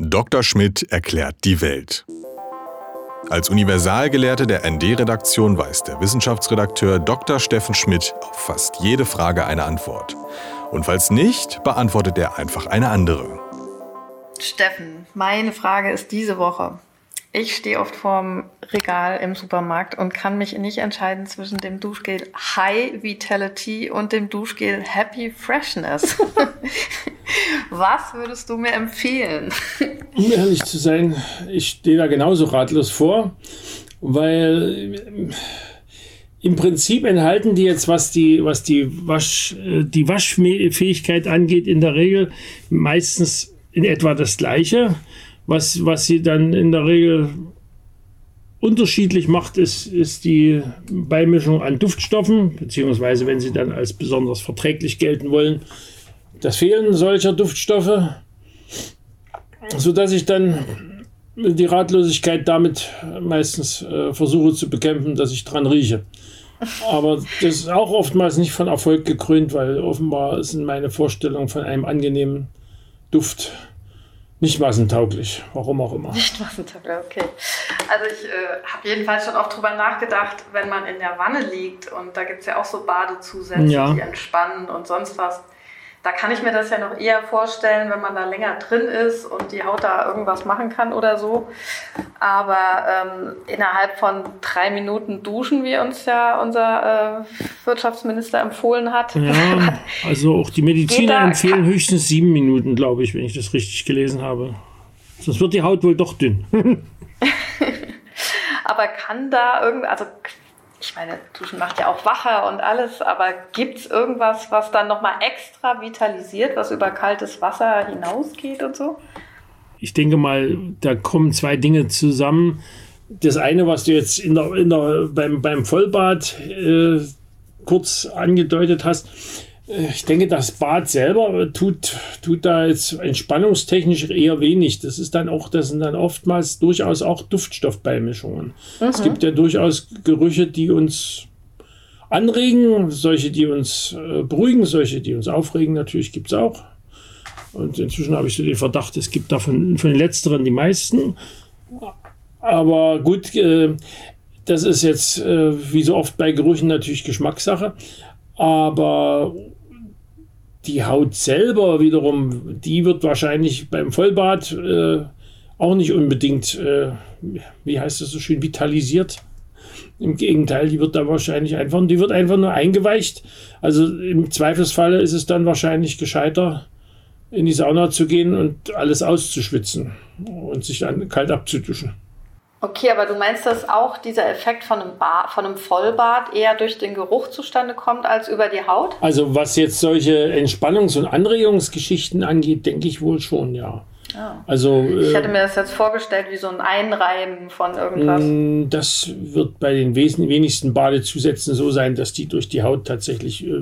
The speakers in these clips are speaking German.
Dr. Schmidt erklärt die Welt. Als Universalgelehrte der ND-Redaktion weiß der Wissenschaftsredakteur Dr. Steffen Schmidt auf fast jede Frage eine Antwort. Und falls nicht, beantwortet er einfach eine andere. Steffen, meine Frage ist diese Woche. Ich stehe oft vorm Regal im Supermarkt und kann mich nicht entscheiden zwischen dem Duschgel High Vitality und dem Duschgel Happy Freshness. Was würdest du mir empfehlen? Um ehrlich zu sein, ich stehe da genauso ratlos vor, weil äh, im Prinzip enthalten die jetzt, was die, was die, Wasch, äh, die Waschfähigkeit angeht, in der Regel meistens in etwa das Gleiche. Was, was sie dann in der Regel unterschiedlich macht, ist, ist die Beimischung an Duftstoffen, beziehungsweise wenn sie dann als besonders verträglich gelten wollen, das Fehlen solcher Duftstoffe, sodass ich dann die Ratlosigkeit damit meistens äh, versuche zu bekämpfen, dass ich dran rieche. Aber das ist auch oftmals nicht von Erfolg gekrönt, weil offenbar sind meine Vorstellungen von einem angenehmen Duft nicht massentauglich, warum auch immer. Nicht massentauglich, okay. Also ich äh, habe jedenfalls schon auch drüber nachgedacht, wenn man in der Wanne liegt und da gibt es ja auch so Badezusätze, ja. die entspannen und sonst was. Da kann ich mir das ja noch eher vorstellen, wenn man da länger drin ist und die Haut da irgendwas machen kann oder so. Aber ähm, innerhalb von drei Minuten duschen, wie uns ja unser äh, Wirtschaftsminister empfohlen hat. Ja, also auch die Mediziner empfehlen höchstens sieben Minuten, glaube ich, wenn ich das richtig gelesen habe. Sonst wird die Haut wohl doch dünn. Aber kann da irgendwie, also ich meine, Duschen macht ja auch wacher und alles, aber gibt es irgendwas, was dann nochmal extra vitalisiert, was über kaltes Wasser hinausgeht und so? Ich denke mal, da kommen zwei Dinge zusammen. Das eine, was du jetzt in der, in der, beim, beim Vollbad äh, kurz angedeutet hast, ich denke, das Bad selber tut, tut da jetzt entspannungstechnisch eher wenig. Das ist dann auch, das sind dann oftmals durchaus auch Duftstoffbeimischungen. Mhm. Es gibt ja durchaus Gerüche, die uns anregen, solche, die uns äh, beruhigen, solche, die uns aufregen, natürlich gibt es auch. Und inzwischen habe ich so den Verdacht, es gibt davon von den letzteren die meisten. Aber gut, äh, das ist jetzt äh, wie so oft bei Gerüchen natürlich Geschmackssache. Aber die Haut selber wiederum, die wird wahrscheinlich beim Vollbad äh, auch nicht unbedingt, äh, wie heißt das so schön, vitalisiert. Im Gegenteil, die wird da wahrscheinlich einfach, die wird einfach nur eingeweicht. Also im Zweifelsfalle ist es dann wahrscheinlich gescheiter, in die Sauna zu gehen und alles auszuschwitzen und sich dann kalt abzuduschen. Okay, aber du meinst, dass auch dieser Effekt von einem, Bad, von einem Vollbad eher durch den Geruch zustande kommt als über die Haut? Also was jetzt solche Entspannungs- und Anregungsgeschichten angeht, denke ich wohl schon, ja. Oh. Also, ich hätte äh, mir das jetzt vorgestellt wie so ein Einreiben von irgendwas. Mm, das wird bei den wenigsten Badezusätzen so sein, dass die durch die Haut tatsächlich äh,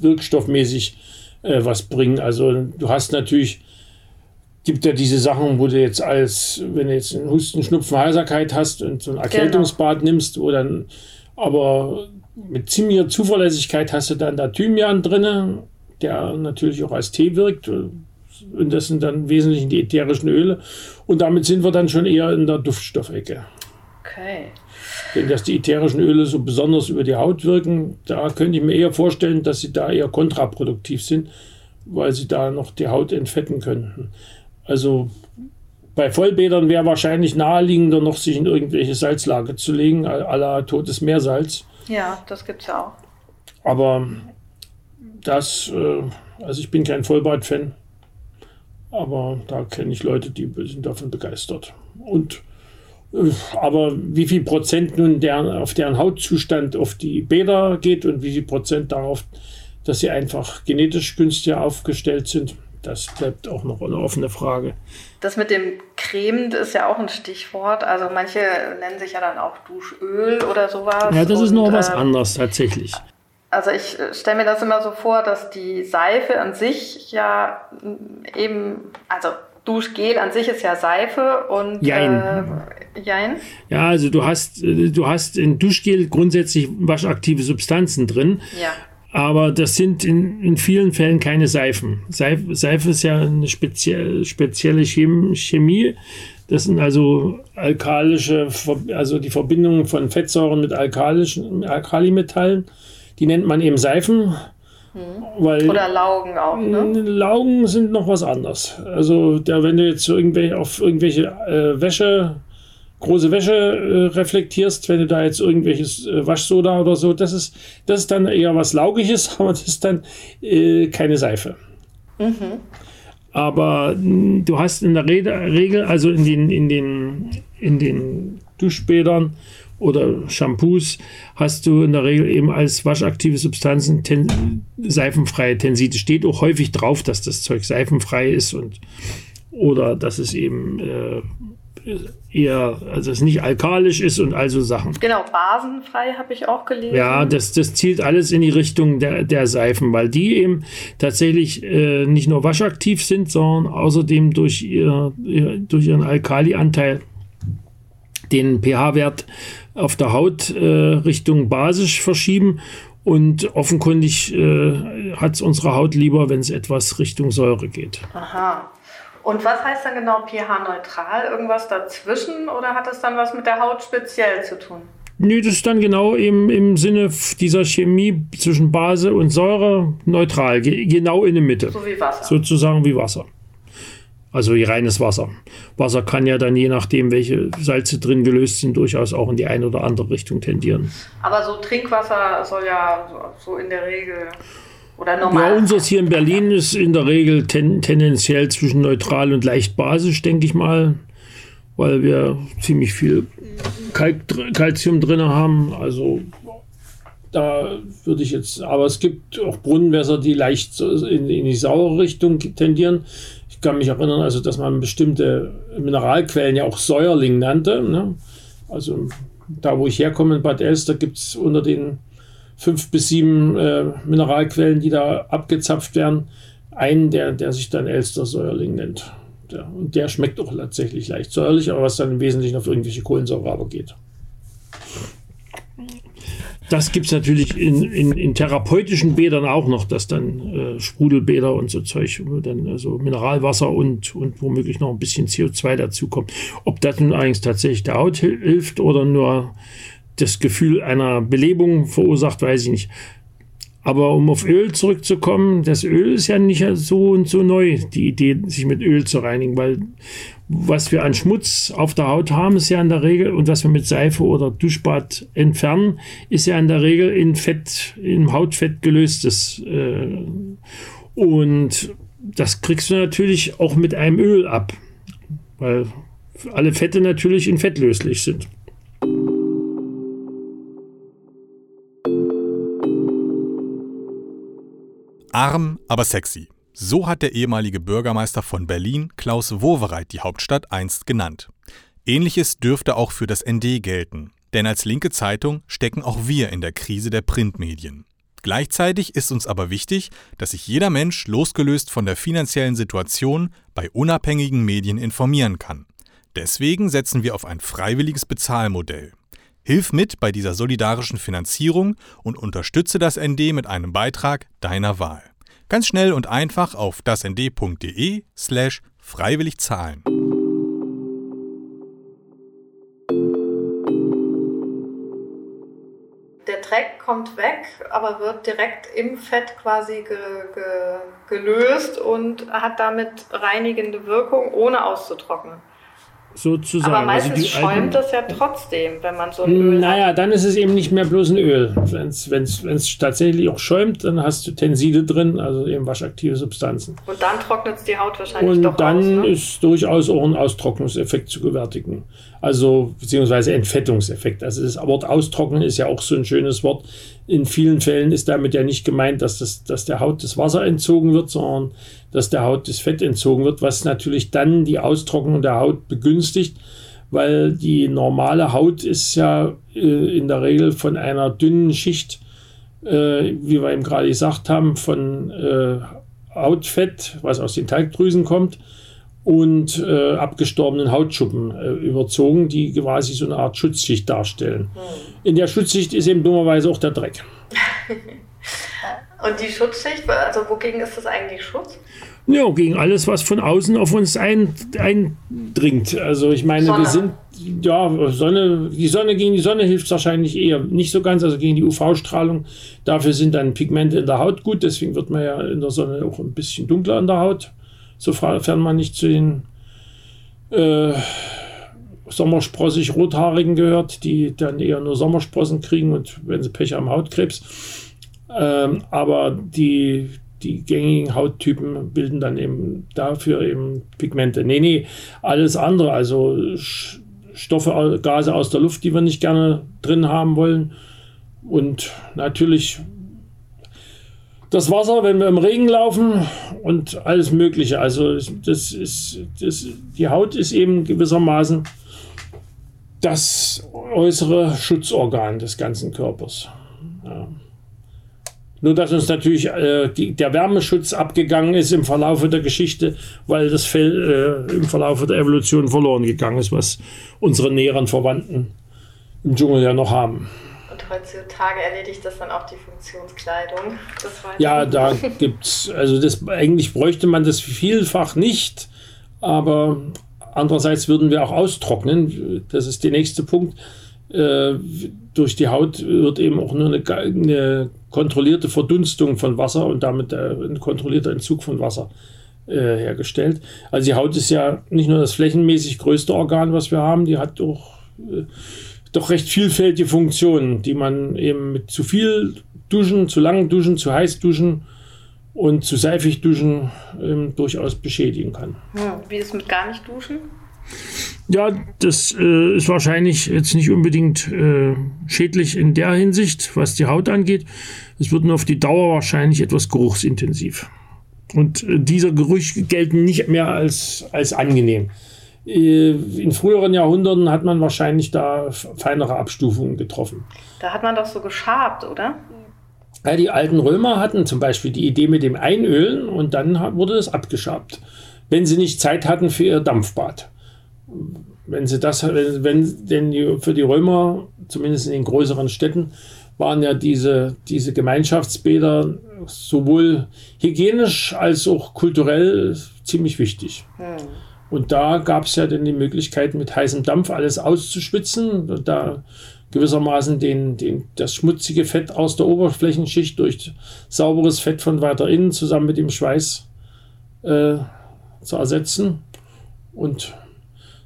wirkstoffmäßig äh, was bringen. Also du hast natürlich gibt ja diese Sachen, wo du jetzt als, wenn du jetzt einen Husten, Schnupfen, Heiserkeit hast und so ein Erkältungsbad genau. nimmst, wo dann aber mit ziemlicher Zuverlässigkeit hast du dann da Thymian drin, der natürlich auch als Tee wirkt. Und das sind dann wesentlich die ätherischen Öle. Und damit sind wir dann schon eher in der Duftstoffecke. Okay. Denn dass die ätherischen Öle so besonders über die Haut wirken, da könnte ich mir eher vorstellen, dass sie da eher kontraproduktiv sind, weil sie da noch die Haut entfetten könnten. Also bei Vollbädern wäre wahrscheinlich naheliegender, noch sich in irgendwelche Salzlage zu legen, à la totes Meersalz. Ja, das gibt es ja auch. Aber das, äh, also ich bin kein Vollbad-Fan, aber da kenne ich Leute, die sind davon begeistert. Und äh, aber wie viel Prozent nun deren, auf deren Hautzustand auf die Bäder geht und wie viel Prozent darauf, dass sie einfach genetisch günstiger aufgestellt sind, das bleibt auch noch eine offene Frage. Das mit dem cremend ist ja auch ein Stichwort. Also manche nennen sich ja dann auch Duschöl oder sowas. Ja, das und, ist noch was äh, anderes tatsächlich. Also ich äh, stelle mir das immer so vor, dass die Seife an sich ja eben, also Duschgel an sich ist ja Seife und Jein. Äh, Jein. Ja, also du hast, äh, du hast in Duschgel grundsätzlich waschaktive Substanzen drin. Ja. Aber das sind in, in vielen Fällen keine Seifen. Seife, Seife ist ja eine spezielle, spezielle Chemie. Das sind also alkalische, also die Verbindungen von Fettsäuren mit alkalischen Alkalimetallen. Die nennt man eben Seifen. Hm. Weil Oder Laugen auch, ne? Laugen sind noch was anderes. Also, der, wenn du jetzt irgendwelche, auf irgendwelche äh, Wäsche große Wäsche äh, reflektierst, wenn du da jetzt irgendwelches äh, Waschsoda oder so, das ist, das ist dann eher was Laugiges, aber das ist dann äh, keine Seife. Mhm. Aber mh, du hast in der Regel, also in den, in den, in den Duschbädern oder Shampoos, hast du in der Regel eben als waschaktive Substanzen ten, seifenfreie Tenside. Steht auch häufig drauf, dass das Zeug seifenfrei ist und oder dass es eben äh, eher, also es nicht alkalisch ist und also Sachen. Genau, basenfrei habe ich auch gelesen. Ja, das, das zielt alles in die Richtung der, der Seifen, weil die eben tatsächlich äh, nicht nur waschaktiv sind, sondern außerdem durch, ihr, durch ihren Alkalianteil den pH-Wert auf der Haut äh, Richtung basisch verschieben. Und offenkundig äh, hat es unsere Haut lieber, wenn es etwas Richtung Säure geht. Aha. Und was heißt dann genau pH-neutral? Irgendwas dazwischen oder hat das dann was mit der Haut speziell zu tun? Nö, das ist dann genau im, im Sinne dieser Chemie zwischen Base und Säure neutral, ge genau in der Mitte. So wie Wasser. Sozusagen wie Wasser. Also wie reines Wasser. Wasser kann ja dann je nachdem, welche Salze drin gelöst sind, durchaus auch in die eine oder andere Richtung tendieren. Aber so Trinkwasser soll ja so in der Regel oder normal? Ja, unseres hier in Berlin ist in der Regel ten, tendenziell zwischen neutral und leicht basisch, denke ich mal, weil wir ziemlich viel Kalk, Calcium drin haben. Also da würde ich jetzt, aber es gibt auch Brunnenwässer, die leicht in, in die saure Richtung tendieren. Ich kann mich erinnern, also dass man bestimmte Mineralquellen ja auch Säuerling nannte. Ne? Also da, wo ich herkomme in Bad Elster, gibt es unter den fünf bis sieben äh, Mineralquellen, die da abgezapft werden. Einen, der, der sich dann Elster-Säuerling nennt. Der, und der schmeckt auch tatsächlich leicht säuerlich, aber was dann im Wesentlichen auf irgendwelche Kohlensäure aber geht. Das gibt es natürlich in, in, in, therapeutischen Bädern auch noch, dass dann äh, Sprudelbäder und so Zeug, dann also Mineralwasser und, und womöglich noch ein bisschen CO2 dazukommt. Ob das nun eigentlich tatsächlich der Haut hilft oder nur das Gefühl einer Belebung verursacht, weiß ich nicht. Aber um auf Öl zurückzukommen, das Öl ist ja nicht so und so neu, die Idee, sich mit Öl zu reinigen, weil was wir an Schmutz auf der Haut haben, ist ja in der Regel, und was wir mit Seife oder Duschbad entfernen, ist ja in der Regel in Fett, im Hautfett gelöstes. Äh, und das kriegst du natürlich auch mit einem Öl ab, weil alle Fette natürlich in Fett löslich sind. Arm, aber sexy. So hat der ehemalige Bürgermeister von Berlin, Klaus Wowereit, die Hauptstadt einst genannt. Ähnliches dürfte auch für das ND gelten. Denn als linke Zeitung stecken auch wir in der Krise der Printmedien. Gleichzeitig ist uns aber wichtig, dass sich jeder Mensch losgelöst von der finanziellen Situation bei unabhängigen Medien informieren kann. Deswegen setzen wir auf ein freiwilliges Bezahlmodell. Hilf mit bei dieser solidarischen Finanzierung und unterstütze das ND mit einem Beitrag deiner Wahl. Ganz schnell und einfach auf dasnd.de slash freiwillig zahlen. Der Dreck kommt weg, aber wird direkt im Fett quasi ge, ge, gelöst und hat damit reinigende Wirkung, ohne auszutrocknen sozusagen. Aber also meistens also schäumt das ja trotzdem, wenn man so ein Öl Naja, hat. dann ist es eben nicht mehr bloß ein Öl. Wenn es tatsächlich auch schäumt, dann hast du Tenside drin, also eben waschaktive Substanzen. Und dann trocknet es die Haut wahrscheinlich Und doch dann aus, ne? ist durchaus auch ein Austrocknungseffekt zu gewärtigen. Also beziehungsweise Entfettungseffekt. Also das Wort austrocknen ist ja auch so ein schönes Wort. In vielen Fällen ist damit ja nicht gemeint, dass, das, dass der Haut das Wasser entzogen wird, sondern dass der Haut das Fett entzogen wird, was natürlich dann die Austrocknung der Haut begünstigt, weil die normale Haut ist ja äh, in der Regel von einer dünnen Schicht, äh, wie wir eben gerade gesagt haben, von äh, Hautfett, was aus den Talgdrüsen kommt, und äh, abgestorbenen Hautschuppen äh, überzogen, die quasi so eine Art Schutzschicht darstellen. Hm. In der Schutzschicht ist eben dummerweise auch der Dreck. Und die Schutzschicht, also wogegen ist das eigentlich Schutz? Ja, gegen alles, was von außen auf uns ein, eindringt. Also ich meine, Sonne. wir sind, ja, Sonne, die Sonne gegen die Sonne hilft wahrscheinlich eher nicht so ganz, also gegen die UV-Strahlung. Dafür sind dann Pigmente in der Haut gut, deswegen wird man ja in der Sonne auch ein bisschen dunkler in der Haut, sofern man nicht zu den äh, sommersprossig rothaarigen gehört, die dann eher nur Sommersprossen kriegen und wenn sie Pech haben, Hautkrebs. Ähm, aber die, die gängigen Hauttypen bilden dann eben dafür eben Pigmente. Nee, nee, alles andere, also Stoffe, Gase aus der Luft, die wir nicht gerne drin haben wollen. Und natürlich das Wasser, wenn wir im Regen laufen und alles Mögliche. Also das ist, das, die Haut ist eben gewissermaßen das äußere Schutzorgan des ganzen Körpers. Ja. Nur dass uns natürlich äh, die, der Wärmeschutz abgegangen ist im Verlauf der Geschichte, weil das Fell äh, im Verlauf der Evolution verloren gegangen ist, was unsere näheren Verwandten im Dschungel ja noch haben. Und heutzutage erledigt das dann auch die Funktionskleidung. ja, da gibt es, also das, eigentlich bräuchte man das vielfach nicht, aber andererseits würden wir auch austrocknen. Das ist der nächste Punkt. Äh, durch die Haut wird eben auch nur eine, eine kontrollierte Verdunstung von Wasser und damit äh, ein kontrollierter Entzug von Wasser äh, hergestellt. Also die Haut ist ja nicht nur das flächenmäßig größte Organ, was wir haben, die hat auch äh, doch recht vielfältige Funktionen, die man eben mit zu viel Duschen, zu langen Duschen, zu heiß Duschen und zu seifig Duschen ähm, durchaus beschädigen kann. Ja, wie ist mit gar nicht Duschen? Ja, das äh, ist wahrscheinlich jetzt nicht unbedingt äh, schädlich in der Hinsicht, was die Haut angeht. Es wird nur auf die Dauer wahrscheinlich etwas geruchsintensiv. Und äh, dieser Geruch gelten nicht mehr als, als angenehm. Äh, in früheren Jahrhunderten hat man wahrscheinlich da feinere Abstufungen getroffen. Da hat man doch so geschabt, oder? Ja, die alten Römer hatten zum Beispiel die Idee mit dem Einölen und dann wurde das abgeschabt, wenn sie nicht Zeit hatten für ihr Dampfbad wenn sie das, wenn, denn die, für die Römer, zumindest in den größeren Städten, waren ja diese, diese Gemeinschaftsbäder sowohl hygienisch als auch kulturell ziemlich wichtig. Hm. Und da gab es ja dann die Möglichkeit, mit heißem Dampf alles auszuschwitzen und da gewissermaßen den, den, das schmutzige Fett aus der Oberflächenschicht durch sauberes Fett von weiter innen zusammen mit dem Schweiß äh, zu ersetzen. Und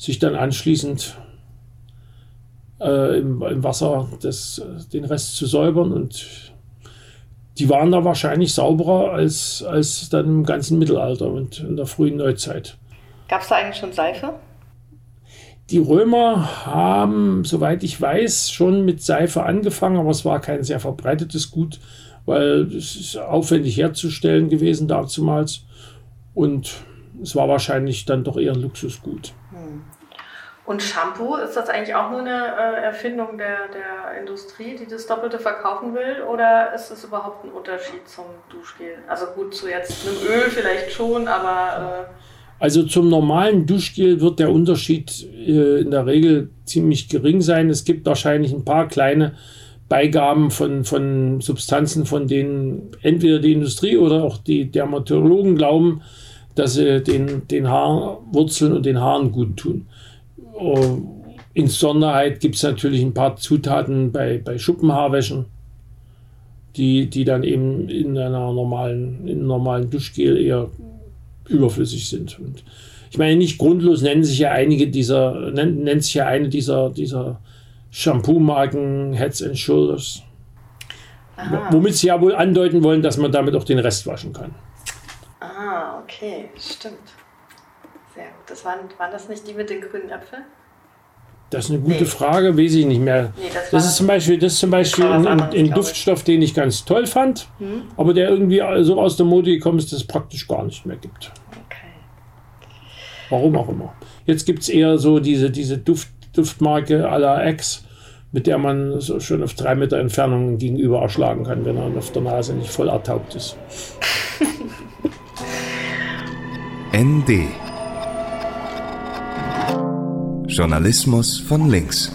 sich dann anschließend äh, im, im, Wasser das, den Rest zu säubern und die waren da wahrscheinlich sauberer als, als dann im ganzen Mittelalter und in der frühen Neuzeit. Gab es da eigentlich schon Seife? Die Römer haben, soweit ich weiß, schon mit Seife angefangen, aber es war kein sehr verbreitetes Gut, weil es ist aufwendig herzustellen gewesen damals und es war wahrscheinlich dann doch eher ein Luxusgut. Und Shampoo, ist das eigentlich auch nur eine äh, Erfindung der, der Industrie, die das Doppelte verkaufen will? Oder ist es überhaupt ein Unterschied zum Duschgel? Also gut, zu jetzt einem Öl vielleicht schon, aber... Äh also zum normalen Duschgel wird der Unterschied äh, in der Regel ziemlich gering sein. Es gibt wahrscheinlich ein paar kleine Beigaben von, von Substanzen, von denen entweder die Industrie oder auch die Dermatologen glauben, dass sie den, den Haarwurzeln und den Haaren gut tun. In Sonderheit gibt es natürlich ein paar Zutaten bei, bei Schuppenhaarwäschen, die, die dann eben in einer normalen, in einem normalen Duschgel eher überflüssig sind. Und ich meine, nicht grundlos nennen sich ja einige dieser, nennt, nennt sich ja eine dieser, dieser Shampoo-Marken Heads and Shoulders. Aha. Womit sie ja wohl andeuten wollen, dass man damit auch den Rest waschen kann. Ah, okay, stimmt. Das waren, waren das nicht die mit den grünen Äpfeln? Das ist eine gute nee. Frage, weiß ich nicht mehr. Nee, das, das, ist zum Beispiel, das ist zum Beispiel ein, ein, ein Duftstoff, den ich ganz toll fand, hm? aber der irgendwie so aus der Mode gekommen ist, dass es praktisch gar nicht mehr gibt. Okay. Warum auch immer. Jetzt gibt es eher so diese, diese Duft, Duftmarke à la X, mit der man so schon auf drei Meter Entfernung gegenüber erschlagen kann, wenn er auf der Nase nicht voll ertaubt ist. ND Journalismus von links.